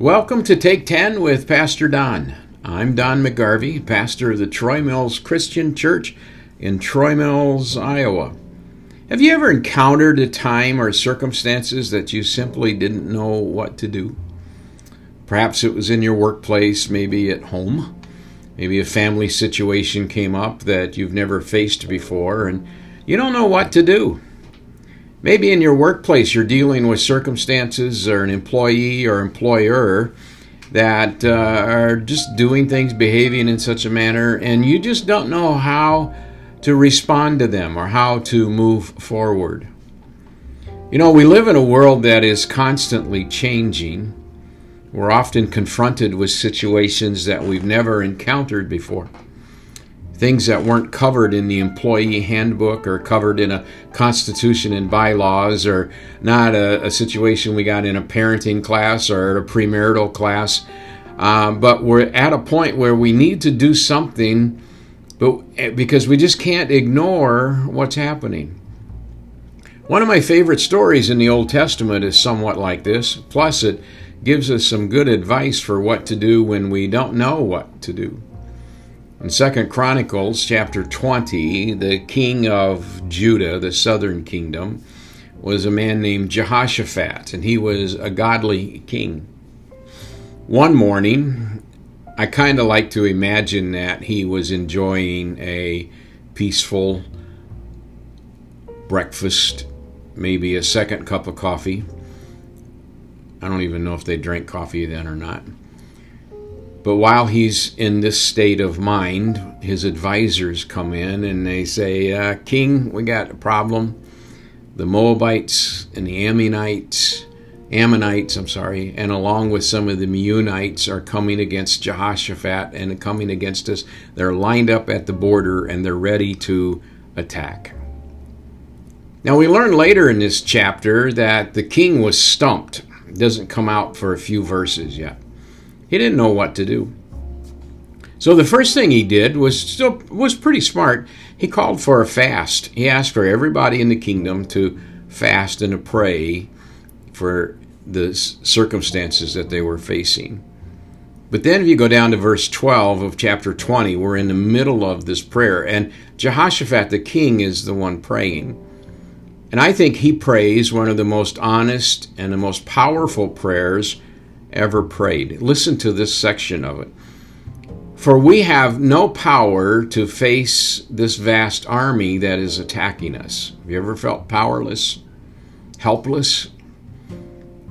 Welcome to Take 10 with Pastor Don. I'm Don McGarvey, pastor of the Troy Mills Christian Church in Troy Mills, Iowa. Have you ever encountered a time or circumstances that you simply didn't know what to do? Perhaps it was in your workplace, maybe at home. Maybe a family situation came up that you've never faced before and you don't know what to do. Maybe in your workplace you're dealing with circumstances or an employee or employer that uh, are just doing things, behaving in such a manner, and you just don't know how to respond to them or how to move forward. You know, we live in a world that is constantly changing. We're often confronted with situations that we've never encountered before. Things that weren't covered in the employee handbook or covered in a constitution and bylaws, or not a, a situation we got in a parenting class or a premarital class. Um, but we're at a point where we need to do something but eh, because we just can't ignore what's happening. One of my favorite stories in the Old Testament is somewhat like this. Plus, it gives us some good advice for what to do when we don't know what to do. In Second Chronicles chapter 20, the king of Judah, the southern kingdom, was a man named Jehoshaphat, and he was a godly king. One morning, I kind of like to imagine that he was enjoying a peaceful breakfast, maybe a second cup of coffee, I don't even know if they drank coffee then or not. But while he's in this state of mind, his advisors come in and they say, uh, King, we got a problem. The Moabites and the Ammonites, Ammonites, I'm sorry, and along with some of the Meunites are coming against Jehoshaphat and coming against us. They're lined up at the border and they're ready to attack. Now, we learn later in this chapter that the king was stumped doesn't come out for a few verses yet. He didn't know what to do. So the first thing he did was still was pretty smart. He called for a fast. He asked for everybody in the kingdom to fast and to pray for the circumstances that they were facing. But then, if you go down to verse 12 of chapter 20, we're in the middle of this prayer, and Jehoshaphat the king is the one praying. And I think he prays one of the most honest and the most powerful prayers ever prayed. Listen to this section of it. For we have no power to face this vast army that is attacking us. Have you ever felt powerless, helpless?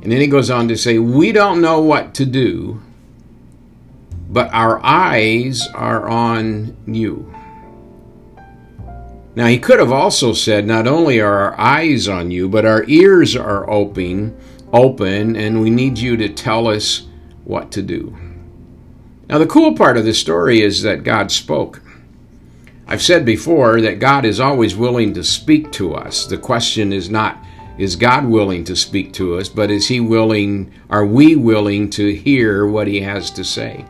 And then he goes on to say, We don't know what to do, but our eyes are on you. Now, he could have also said, Not only are our eyes on you, but our ears are open, open, and we need you to tell us what to do. Now, the cool part of this story is that God spoke. I've said before that God is always willing to speak to us. The question is not, is God willing to speak to us, but is He willing, are we willing to hear what He has to say?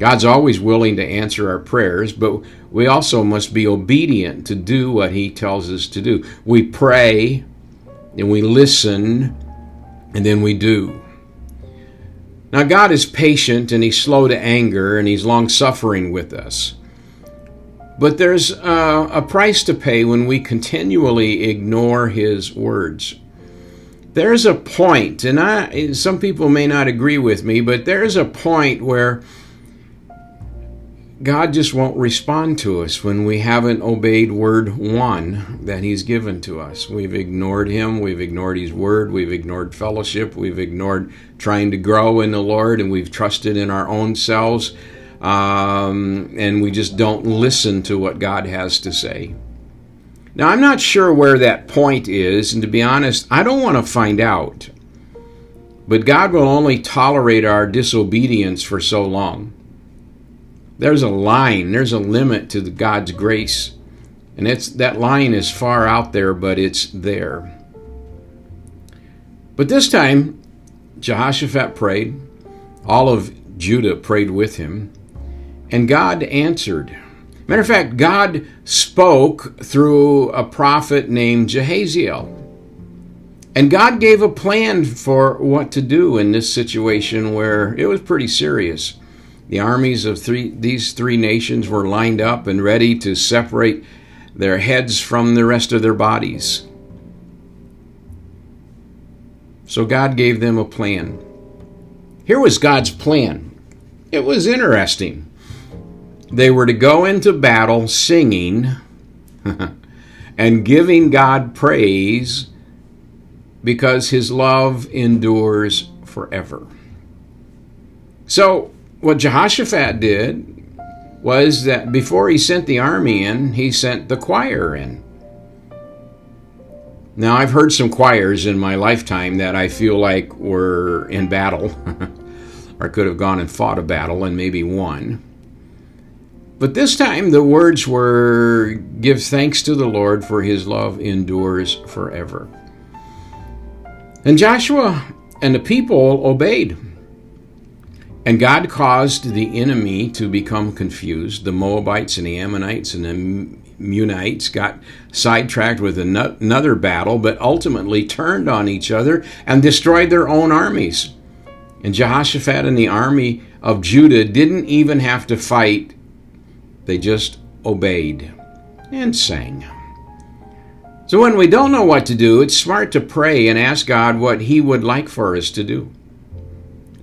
God's always willing to answer our prayers, but we also must be obedient to do what He tells us to do. We pray and we listen and then we do. Now, God is patient and He's slow to anger and He's long suffering with us. But there's a, a price to pay when we continually ignore His words there's a point, and I, some people may not agree with me, but there's a point where God just won't respond to us when we haven't obeyed word one that He's given to us. We've ignored Him, we've ignored His word, we've ignored fellowship, we've ignored trying to grow in the Lord, and we've trusted in our own selves, um, and we just don't listen to what God has to say. Now, I'm not sure where that point is, and to be honest, I don't want to find out. But God will only tolerate our disobedience for so long. There's a line, there's a limit to God's grace. And it's that line is far out there, but it's there. But this time, Jehoshaphat prayed. All of Judah prayed with him. And God answered. Matter of fact, God spoke through a prophet named Jahaziel. And God gave a plan for what to do in this situation where it was pretty serious. The armies of three, these three nations were lined up and ready to separate their heads from the rest of their bodies. So God gave them a plan. Here was God's plan. It was interesting. They were to go into battle singing and giving God praise because his love endures forever. So, what Jehoshaphat did was that before he sent the army in, he sent the choir in. Now, I've heard some choirs in my lifetime that I feel like were in battle, or could have gone and fought a battle and maybe won. But this time the words were Give thanks to the Lord, for his love endures forever. And Joshua and the people obeyed. And God caused the enemy to become confused. The Moabites and the Ammonites and the Meunites got sidetracked with another battle, but ultimately turned on each other and destroyed their own armies. And Jehoshaphat and the army of Judah didn't even have to fight, they just obeyed and sang. So when we don't know what to do, it's smart to pray and ask God what He would like for us to do.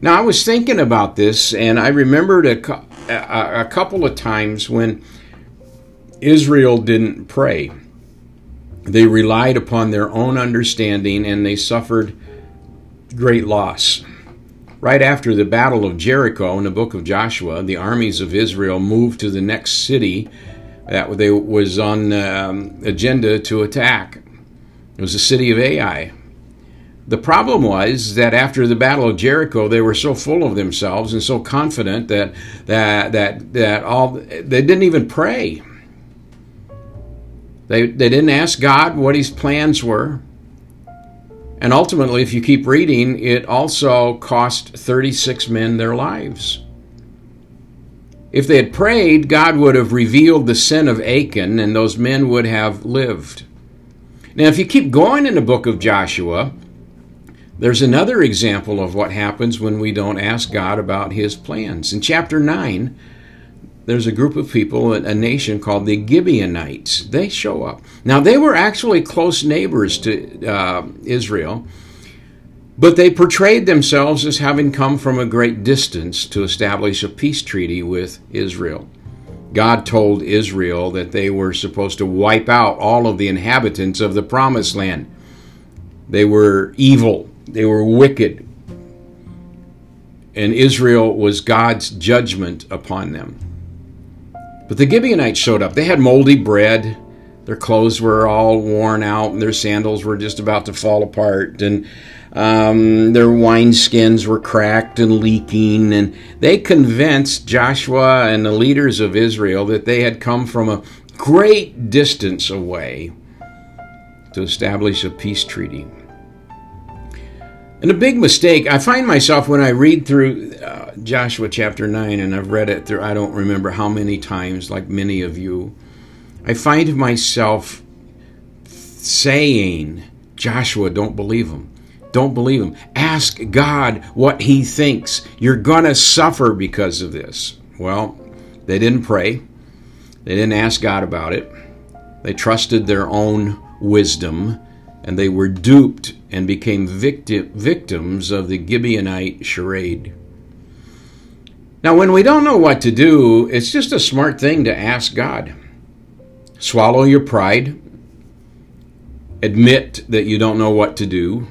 Now, I was thinking about this, and I remembered a, a, a couple of times when Israel didn't pray. They relied upon their own understanding and they suffered great loss. Right after the Battle of Jericho in the book of Joshua, the armies of Israel moved to the next city that they was on um, agenda to attack. It was the city of Ai. The problem was that after the Battle of Jericho, they were so full of themselves and so confident that that that that all they didn't even pray. They they didn't ask God what His plans were. And ultimately, if you keep reading, it also cost 36 men their lives. If they had prayed, God would have revealed the sin of Achan and those men would have lived. Now, if you keep going in the book of Joshua, there's another example of what happens when we don't ask God about his plans. In chapter 9, there's a group of people, a nation called the Gibeonites. They show up. Now, they were actually close neighbors to uh, Israel but they portrayed themselves as having come from a great distance to establish a peace treaty with Israel. God told Israel that they were supposed to wipe out all of the inhabitants of the promised land. They were evil, they were wicked, and Israel was God's judgment upon them. But the Gibeonites showed up. They had moldy bread. Their clothes were all worn out, and their sandals were just about to fall apart. And um, their wineskins were cracked and leaking, and they convinced Joshua and the leaders of Israel that they had come from a great distance away to establish a peace treaty. And a big mistake, I find myself when I read through uh, Joshua chapter 9, and I've read it through, I don't remember how many times, like many of you, I find myself saying, Joshua, don't believe him. Don't believe him. Ask God what he thinks. You're going to suffer because of this. Well, they didn't pray. They didn't ask God about it. They trusted their own wisdom and they were duped and became victim, victims of the Gibeonite charade. Now, when we don't know what to do, it's just a smart thing to ask God. Swallow your pride. Admit that you don't know what to do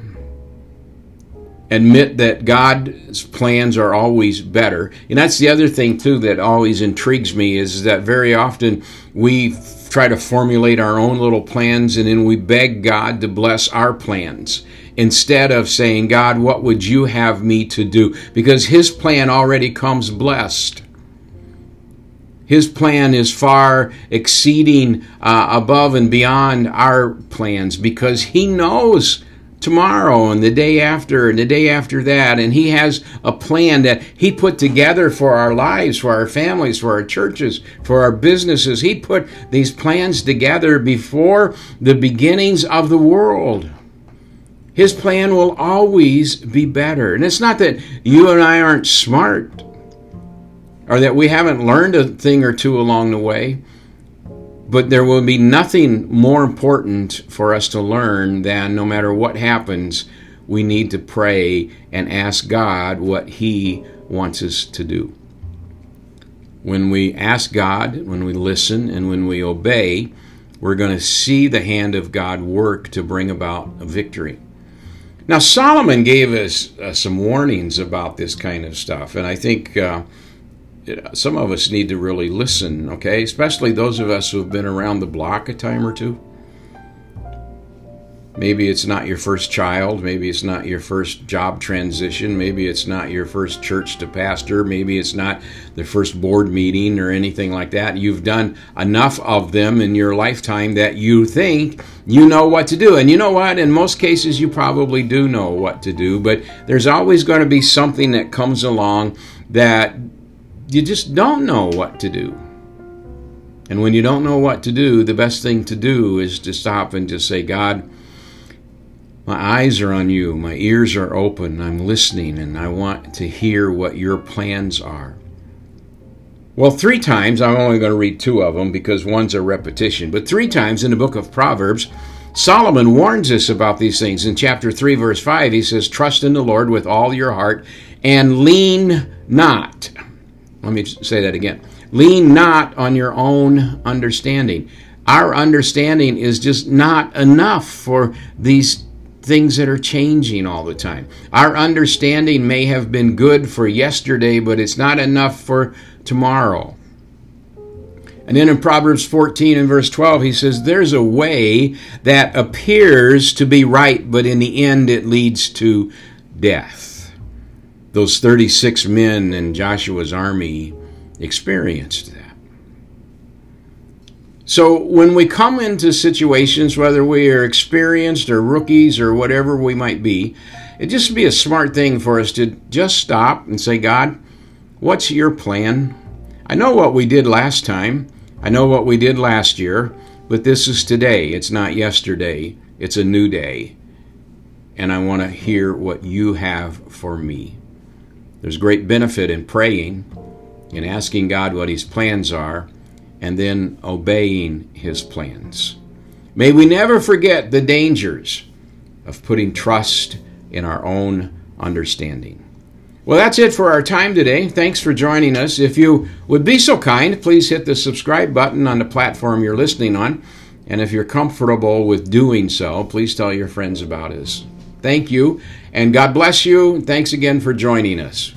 admit that God's plans are always better. And that's the other thing too that always intrigues me is that very often we try to formulate our own little plans and then we beg God to bless our plans instead of saying, God, what would you have me to do? Because his plan already comes blessed. His plan is far exceeding uh, above and beyond our plans because He knows tomorrow and the day after and the day after that. And He has a plan that He put together for our lives, for our families, for our churches, for our businesses. He put these plans together before the beginnings of the world. His plan will always be better. And it's not that you and I aren't smart or that we haven't learned a thing or two along the way, but there will be nothing more important for us to learn than no matter what happens, we need to pray and ask God what He wants us to do. When we ask God, when we listen, and when we obey, we're going to see the hand of God work to bring about a victory. Now, Solomon gave us uh, some warnings about this kind of stuff, and I think uh, some of us need to really listen, okay? Especially those of us who've been around the block a time or two. Maybe it's not your first child. Maybe it's not your first job transition. Maybe it's not your first church to pastor. Maybe it's not the first board meeting or anything like that. You've done enough of them in your lifetime that you think you know what to do. And you know what? In most cases, you probably do know what to do, but there's always going to be something that comes along that you just don't know what to do. And when you don't know what to do, the best thing to do is to stop and just say, God, my eyes are on you, my ears are open, I'm listening, and I want to hear what your plans are. Well, three times, I'm only going to read two of them because one's a repetition, but three times in the book of Proverbs, Solomon warns us about these things. In chapter 3, verse 5, he says, Trust in the Lord with all your heart and lean not. Let me say that again. Lean not on your own understanding. Our understanding is just not enough for these things that are changing all the time. Our understanding may have been good for yesterday, but it's not enough for tomorrow. And then in Proverbs 14 and verse 12, he says, There's a way that appears to be right, but in the end it leads to death. Those 36 men in Joshua's army experienced that. So when we come into situations, whether we are experienced or rookies or whatever we might be, it just be a smart thing for us to just stop and say, God, what's your plan? I know what we did last time. I know what we did last year, but this is today. It's not yesterday. It's a new day. And I want to hear what you have for me. There's great benefit in praying in asking God what his plans are and then obeying his plans. May we never forget the dangers of putting trust in our own understanding. Well, that's it for our time today. Thanks for joining us. If you would be so kind, please hit the subscribe button on the platform you're listening on. And if you're comfortable with doing so, please tell your friends about us. Thank you, and God bless you. Thanks again for joining us.